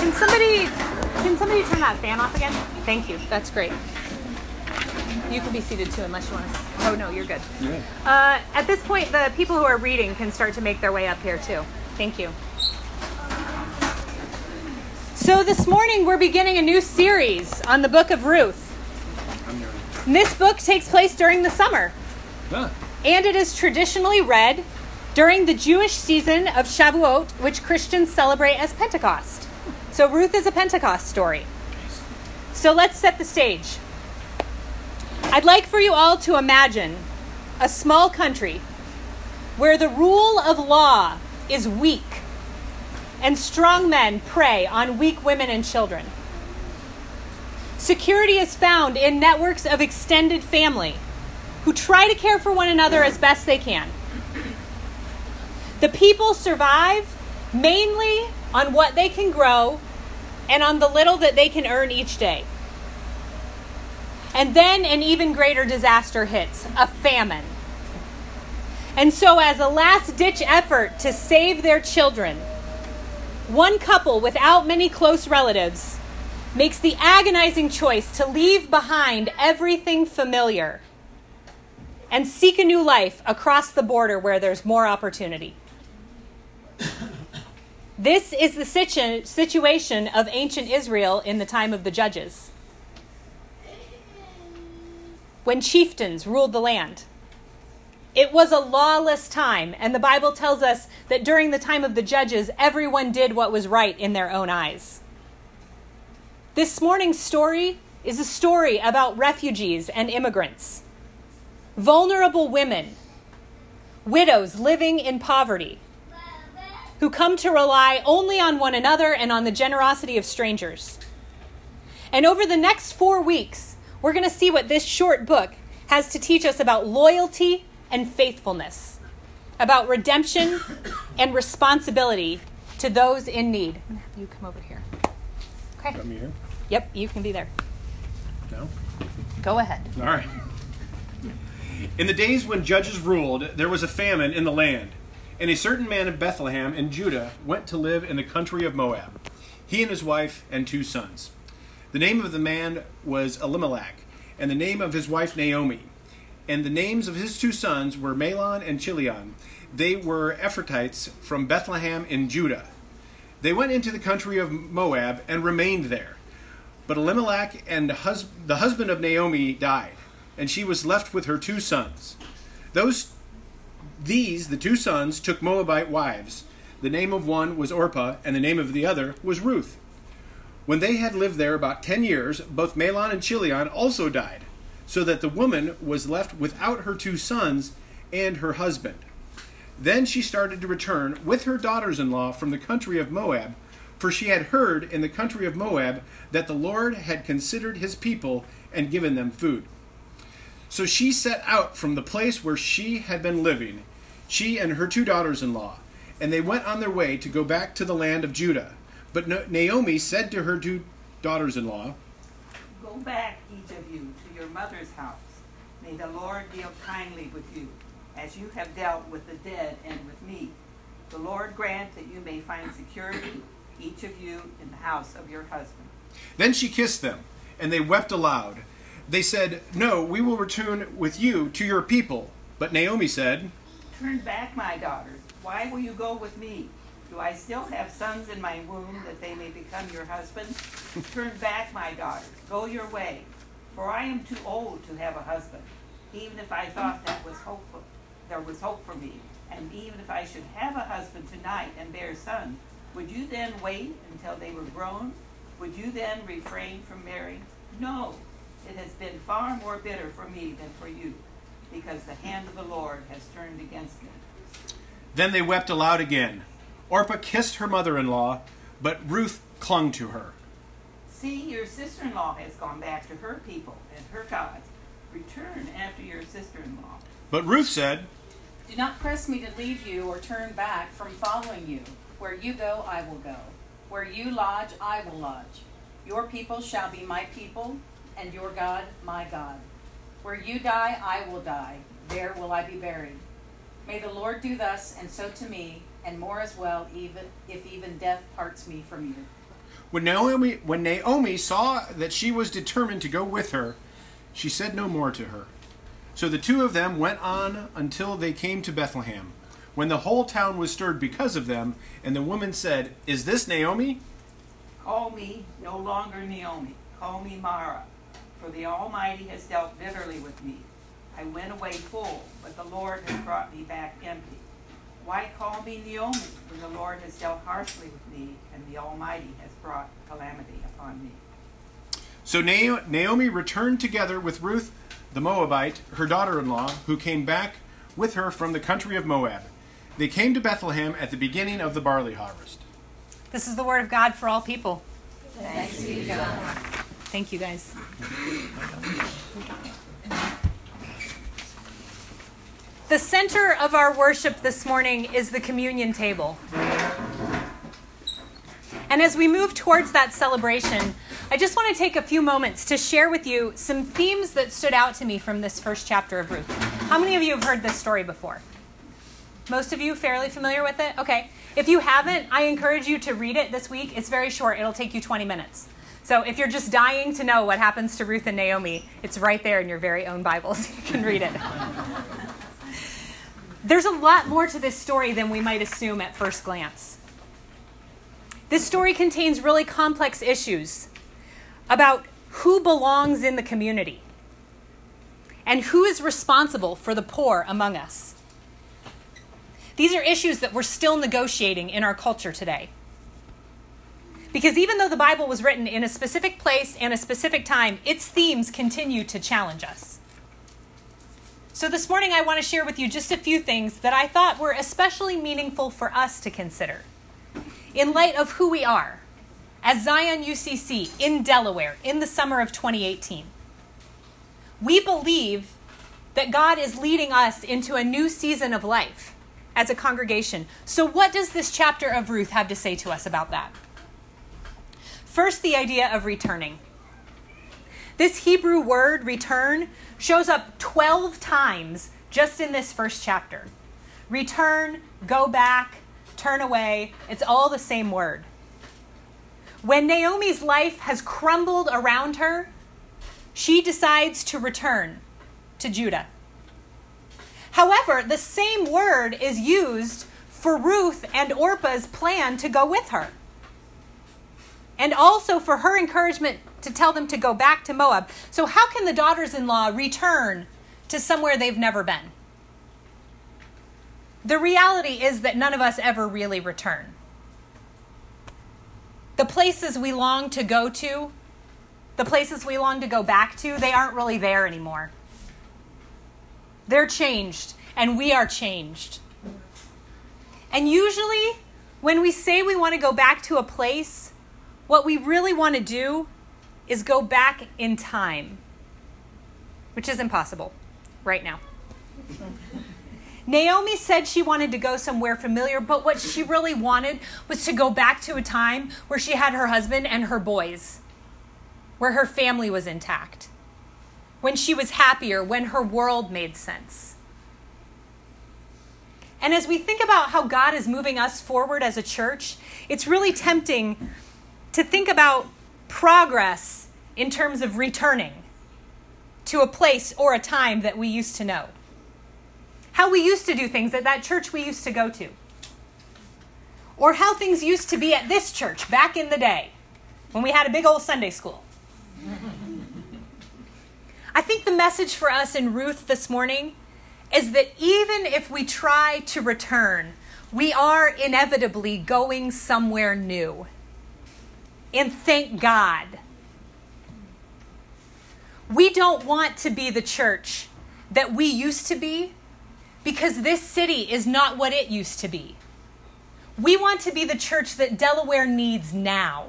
Can somebody can somebody turn that fan off again? Thank you. That's great. You can be seated too, unless you want to. Oh no, you're good. Yeah. Uh, at this point, the people who are reading can start to make their way up here too. Thank you. So this morning we're beginning a new series on the book of Ruth. And this book takes place during the summer, Ah, and it is traditionally read during the Jewish season of Shavuot, which Christians celebrate as Pentecost. So Ruth is a Pentecost story. So let's set the stage. I'd like for you all to imagine a small country where the rule of law is weak and strong men prey on weak women and children. Security is found in networks of extended family who try to care for one another as best they can. The people survive mainly on what they can grow and on the little that they can earn each day. And then an even greater disaster hits a famine. And so, as a last ditch effort to save their children, one couple without many close relatives makes the agonizing choice to leave behind everything familiar and seek a new life across the border where there's more opportunity. This is the situ- situation of ancient Israel in the time of the judges. When chieftains ruled the land. It was a lawless time, and the Bible tells us that during the time of the judges, everyone did what was right in their own eyes. This morning's story is a story about refugees and immigrants, vulnerable women, widows living in poverty, who come to rely only on one another and on the generosity of strangers. And over the next four weeks, we're going to see what this short book has to teach us about loyalty and faithfulness, about redemption and responsibility to those in need. I'm gonna have you come over here. Okay. got me here. Yep, you can be there. No. Go ahead. All right. In the days when judges ruled, there was a famine in the land, and a certain man of Bethlehem in Judah went to live in the country of Moab. He and his wife and two sons. The name of the man was Elimelech, and the name of his wife Naomi. And the names of his two sons were Mahlon and Chilion. They were Ephrathites from Bethlehem in Judah. They went into the country of Moab and remained there. But Elimelech and hus- the husband of Naomi died, and she was left with her two sons. Those these, the two sons, took Moabite wives. The name of one was Orpah, and the name of the other was Ruth. When they had lived there about ten years, both Mahlon and Chilion also died, so that the woman was left without her two sons and her husband. Then she started to return with her daughters in law from the country of Moab, for she had heard in the country of Moab that the Lord had considered his people and given them food. So she set out from the place where she had been living, she and her two daughters in law, and they went on their way to go back to the land of Judah. But Naomi said to her two daughters in law, Go back, each of you, to your mother's house. May the Lord deal kindly with you, as you have dealt with the dead and with me. The Lord grant that you may find security, each of you, in the house of your husband. Then she kissed them, and they wept aloud. They said, No, we will return with you to your people. But Naomi said, Turn back, my daughters. Why will you go with me? Do I still have sons in my womb that they may become your husbands? Turn back, my daughters. Go your way. For I am too old to have a husband. Even if I thought that was hopeful, there was hope for me. And even if I should have a husband tonight and bear sons, would you then wait until they were grown? Would you then refrain from marrying? No. It has been far more bitter for me than for you, because the hand of the Lord has turned against me. Then they wept aloud again. Orpah kissed her mother in law, but Ruth clung to her. See, your sister in law has gone back to her people and her gods. Return after your sister in law. But Ruth said, Do not press me to leave you or turn back from following you. Where you go, I will go. Where you lodge, I will lodge. Your people shall be my people, and your God, my God. Where you die, I will die. There will I be buried. May the Lord do thus and so to me, and more as well, even if even death parts me from you. When Naomi, when Naomi saw that she was determined to go with her, she said no more to her. So the two of them went on until they came to Bethlehem, when the whole town was stirred because of them, and the woman said, Is this Naomi? Call me no longer Naomi. Call me Mara, for the Almighty has dealt bitterly with me. I went away full, but the Lord has brought me back empty. Why call me Naomi when the Lord has dealt harshly with me and the Almighty has brought calamity upon me? So Naomi returned together with Ruth the Moabite, her daughter in law, who came back with her from the country of Moab. They came to Bethlehem at the beginning of the barley harvest. This is the word of God for all people. Thanks be to God. Thank you, guys. The center of our worship this morning is the communion table. And as we move towards that celebration, I just want to take a few moments to share with you some themes that stood out to me from this first chapter of Ruth. How many of you have heard this story before? Most of you fairly familiar with it? Okay. If you haven't, I encourage you to read it this week. It's very short, it'll take you 20 minutes. So if you're just dying to know what happens to Ruth and Naomi, it's right there in your very own Bibles. You can read it. There's a lot more to this story than we might assume at first glance. This story contains really complex issues about who belongs in the community and who is responsible for the poor among us. These are issues that we're still negotiating in our culture today. Because even though the Bible was written in a specific place and a specific time, its themes continue to challenge us. So, this morning I want to share with you just a few things that I thought were especially meaningful for us to consider in light of who we are as Zion UCC in Delaware in the summer of 2018. We believe that God is leading us into a new season of life as a congregation. So, what does this chapter of Ruth have to say to us about that? First, the idea of returning. This Hebrew word, return, shows up 12 times just in this first chapter. Return, go back, turn away, it's all the same word. When Naomi's life has crumbled around her, she decides to return to Judah. However, the same word is used for Ruth and Orpah's plan to go with her and also for her encouragement to tell them to go back to Moab. So, how can the daughters in law return to somewhere they've never been? The reality is that none of us ever really return. The places we long to go to, the places we long to go back to, they aren't really there anymore. They're changed, and we are changed. And usually, when we say we want to go back to a place, what we really want to do is go back in time, which is impossible right now. Naomi said she wanted to go somewhere familiar, but what she really wanted was to go back to a time where she had her husband and her boys, where her family was intact, when she was happier, when her world made sense. And as we think about how God is moving us forward as a church, it's really tempting to think about progress in terms of returning to a place or a time that we used to know. How we used to do things at that church we used to go to. Or how things used to be at this church back in the day when we had a big old Sunday school. I think the message for us in Ruth this morning is that even if we try to return, we are inevitably going somewhere new and thank God. We don't want to be the church that we used to be because this city is not what it used to be. We want to be the church that Delaware needs now.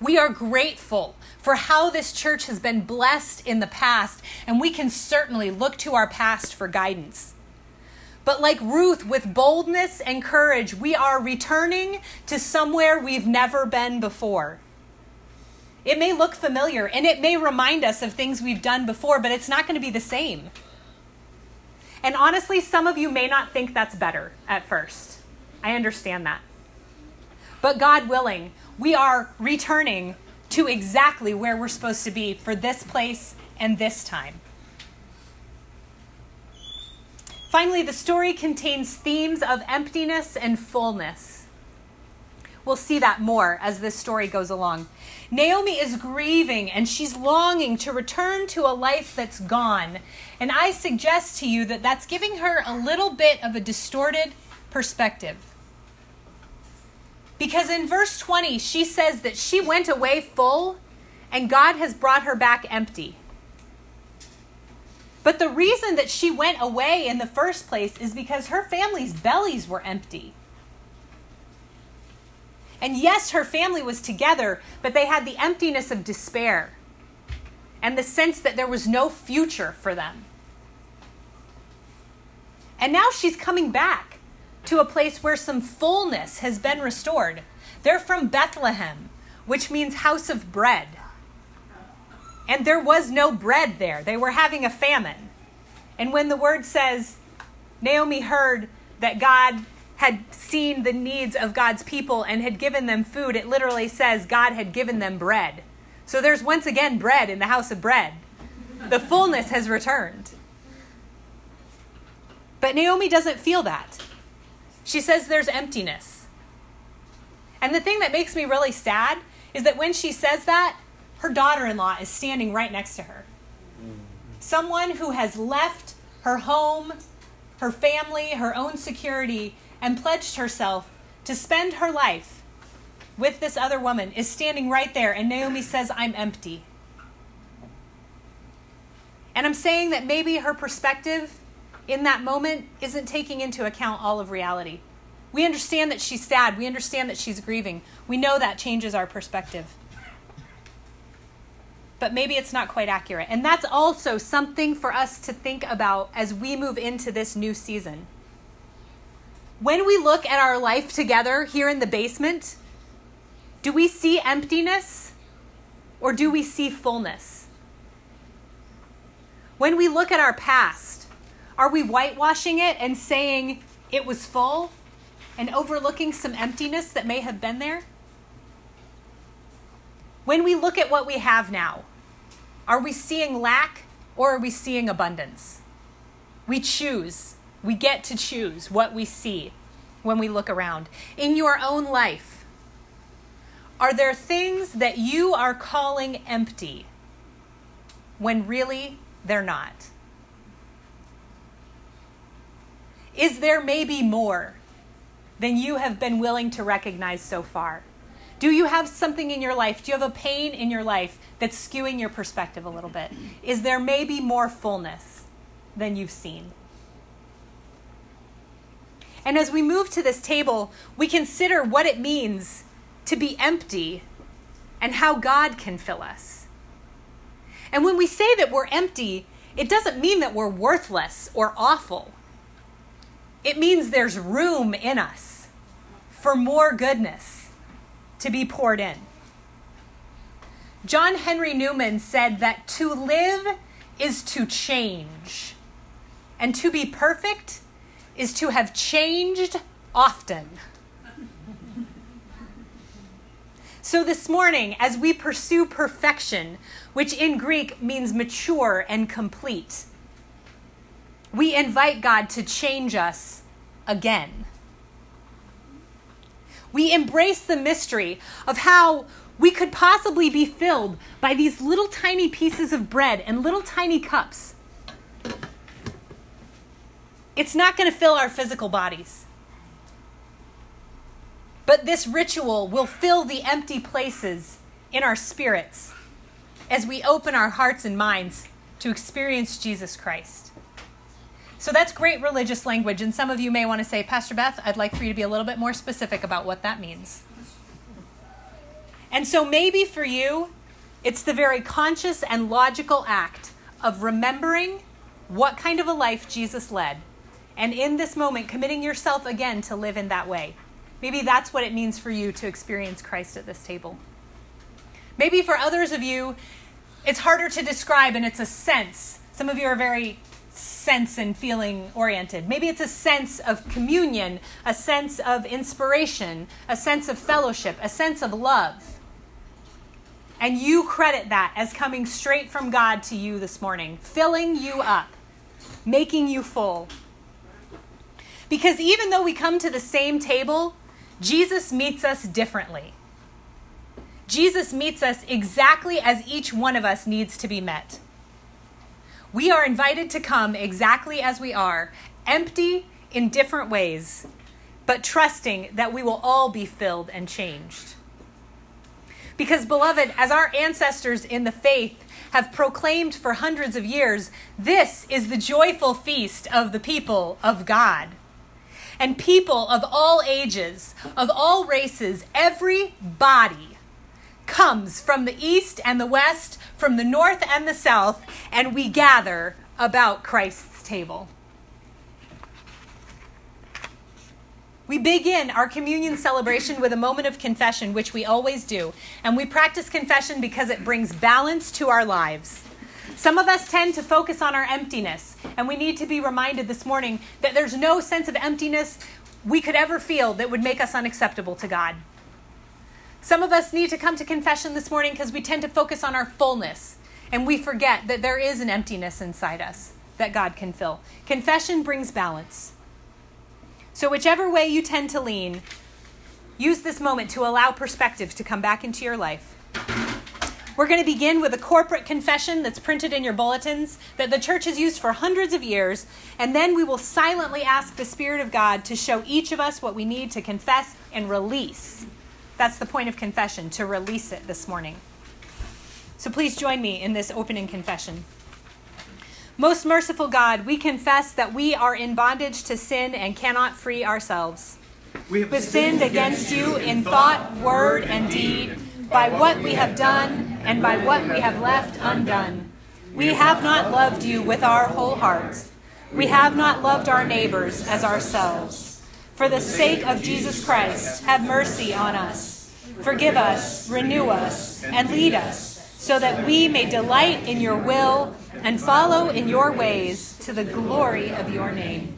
We are grateful for how this church has been blessed in the past, and we can certainly look to our past for guidance. But like Ruth, with boldness and courage, we are returning to somewhere we've never been before. It may look familiar and it may remind us of things we've done before, but it's not going to be the same. And honestly, some of you may not think that's better at first. I understand that. But God willing, we are returning to exactly where we're supposed to be for this place and this time. Finally, the story contains themes of emptiness and fullness. We'll see that more as this story goes along. Naomi is grieving and she's longing to return to a life that's gone. And I suggest to you that that's giving her a little bit of a distorted perspective. Because in verse 20, she says that she went away full and God has brought her back empty. But the reason that she went away in the first place is because her family's bellies were empty. And yes, her family was together, but they had the emptiness of despair and the sense that there was no future for them. And now she's coming back to a place where some fullness has been restored. They're from Bethlehem, which means house of bread. And there was no bread there. They were having a famine. And when the word says, Naomi heard that God had seen the needs of God's people and had given them food, it literally says God had given them bread. So there's once again bread in the house of bread. The fullness has returned. But Naomi doesn't feel that. She says there's emptiness. And the thing that makes me really sad is that when she says that, her daughter in law is standing right next to her. Someone who has left her home, her family, her own security, and pledged herself to spend her life with this other woman is standing right there. And Naomi says, I'm empty. And I'm saying that maybe her perspective in that moment isn't taking into account all of reality. We understand that she's sad. We understand that she's grieving. We know that changes our perspective but maybe it's not quite accurate. And that's also something for us to think about as we move into this new season. When we look at our life together here in the basement, do we see emptiness or do we see fullness? When we look at our past, are we whitewashing it and saying it was full and overlooking some emptiness that may have been there? When we look at what we have now, are we seeing lack or are we seeing abundance? We choose. We get to choose what we see when we look around. In your own life, are there things that you are calling empty when really they're not? Is there maybe more than you have been willing to recognize so far? Do you have something in your life? Do you have a pain in your life that's skewing your perspective a little bit? Is there maybe more fullness than you've seen? And as we move to this table, we consider what it means to be empty and how God can fill us. And when we say that we're empty, it doesn't mean that we're worthless or awful. It means there's room in us for more goodness to be poured in. John Henry Newman said that to live is to change, and to be perfect is to have changed often. So, this morning, as we pursue perfection, which in Greek means mature and complete, we invite God to change us again we embrace the mystery of how we could possibly be filled by these little tiny pieces of bread and little tiny cups. It's not going to fill our physical bodies. But this ritual will fill the empty places in our spirits as we open our hearts and minds to experience Jesus Christ. So that's great religious language. And some of you may want to say, Pastor Beth, I'd like for you to be a little bit more specific about what that means. And so maybe for you, it's the very conscious and logical act of remembering what kind of a life Jesus led. And in this moment, committing yourself again to live in that way. Maybe that's what it means for you to experience Christ at this table. Maybe for others of you, it's harder to describe and it's a sense. Some of you are very sense and feeling oriented. Maybe it's a sense of communion, a sense of inspiration, a sense of fellowship, a sense of love. And you credit that as coming straight from God to you this morning, filling you up, making you full. Because even though we come to the same table, Jesus meets us differently. Jesus meets us exactly as each one of us needs to be met. We are invited to come exactly as we are, empty in different ways, but trusting that we will all be filled and changed. Because, beloved, as our ancestors in the faith have proclaimed for hundreds of years, this is the joyful feast of the people of God. And people of all ages, of all races, every body comes from the east and the west, from the north and the south, and we gather about Christ's table. We begin our communion celebration with a moment of confession, which we always do. And we practice confession because it brings balance to our lives. Some of us tend to focus on our emptiness, and we need to be reminded this morning that there's no sense of emptiness we could ever feel that would make us unacceptable to God. Some of us need to come to confession this morning because we tend to focus on our fullness and we forget that there is an emptiness inside us that God can fill. Confession brings balance. So, whichever way you tend to lean, use this moment to allow perspective to come back into your life. We're going to begin with a corporate confession that's printed in your bulletins that the church has used for hundreds of years, and then we will silently ask the Spirit of God to show each of us what we need to confess and release that's the point of confession, to release it this morning. So please join me in this opening confession. Most merciful God, we confess that we are in bondage to sin and cannot free ourselves. We have sinned against you in thought, word, and deed, by what we have done and by what we have left undone. We have not loved you with our whole hearts. We have not loved our neighbors as ourselves. For the sake of Jesus Christ, have mercy on us. Forgive us, renew us, and lead us, so that we may delight in your will and follow in your ways to the glory of your name.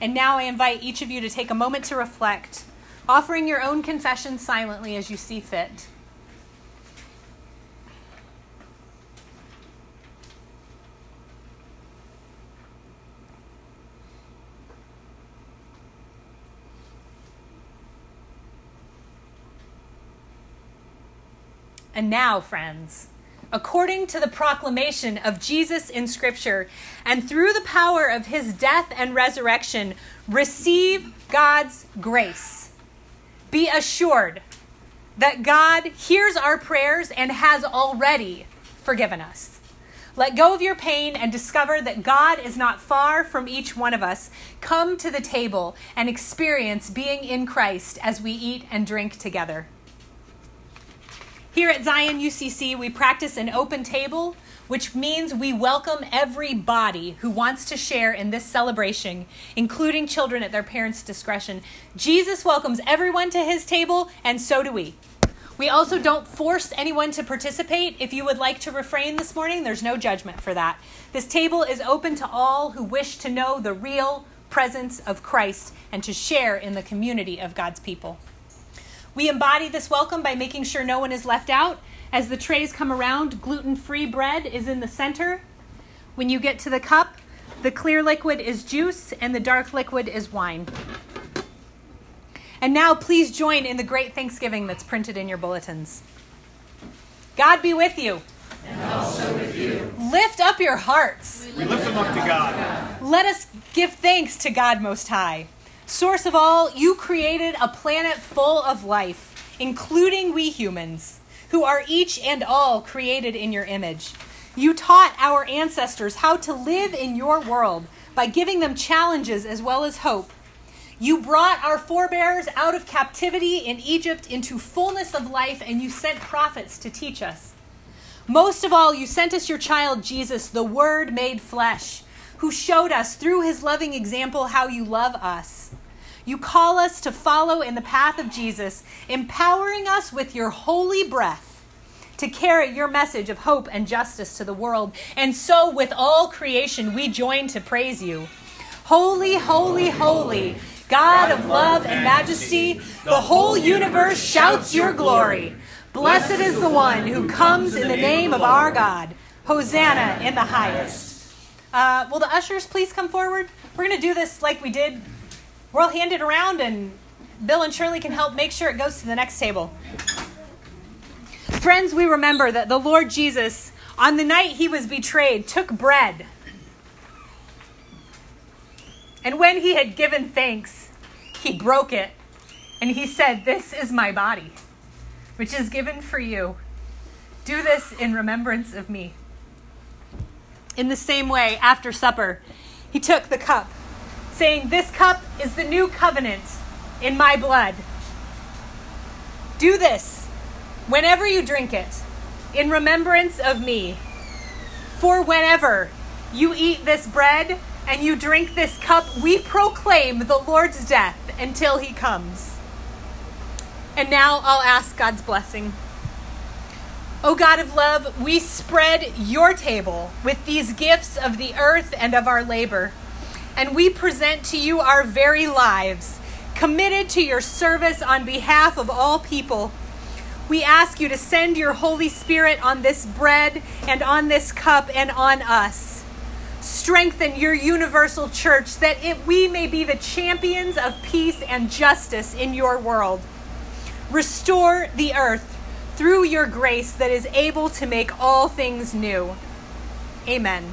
And now I invite each of you to take a moment to reflect, offering your own confession silently as you see fit. And now, friends, according to the proclamation of Jesus in Scripture, and through the power of his death and resurrection, receive God's grace. Be assured that God hears our prayers and has already forgiven us. Let go of your pain and discover that God is not far from each one of us. Come to the table and experience being in Christ as we eat and drink together. Here at Zion UCC, we practice an open table, which means we welcome everybody who wants to share in this celebration, including children at their parents' discretion. Jesus welcomes everyone to his table, and so do we. We also don't force anyone to participate. If you would like to refrain this morning, there's no judgment for that. This table is open to all who wish to know the real presence of Christ and to share in the community of God's people. We embody this welcome by making sure no one is left out. As the trays come around, gluten free bread is in the center. When you get to the cup, the clear liquid is juice and the dark liquid is wine. And now, please join in the great thanksgiving that's printed in your bulletins. God be with you. And also with you. Lift up your hearts. We lift them up to God. Let us give thanks to God Most High. Source of all, you created a planet full of life, including we humans, who are each and all created in your image. You taught our ancestors how to live in your world by giving them challenges as well as hope. You brought our forebears out of captivity in Egypt into fullness of life, and you sent prophets to teach us. Most of all, you sent us your child Jesus, the Word made flesh who showed us through his loving example how you love us. You call us to follow in the path of Jesus, empowering us with your holy breath to carry your message of hope and justice to the world. And so, with all creation, we join to praise you. Holy, holy, holy, God of love and majesty, the whole universe shouts your glory. Blessed is the one who comes in the name of our God. Hosanna in the highest. Uh, will the ushers please come forward? We're going to do this like we did. We'll hand it around, and Bill and Shirley can help make sure it goes to the next table. Friends, we remember that the Lord Jesus, on the night he was betrayed, took bread. And when he had given thanks, he broke it. And he said, This is my body, which is given for you. Do this in remembrance of me. In the same way, after supper, he took the cup, saying, This cup is the new covenant in my blood. Do this whenever you drink it in remembrance of me. For whenever you eat this bread and you drink this cup, we proclaim the Lord's death until he comes. And now I'll ask God's blessing. O God of love, we spread your table with these gifts of the earth and of our labor, and we present to you our very lives, committed to your service on behalf of all people. We ask you to send your Holy Spirit on this bread and on this cup and on us. Strengthen your universal church that it, we may be the champions of peace and justice in your world. Restore the earth through your grace that is able to make all things new. Amen.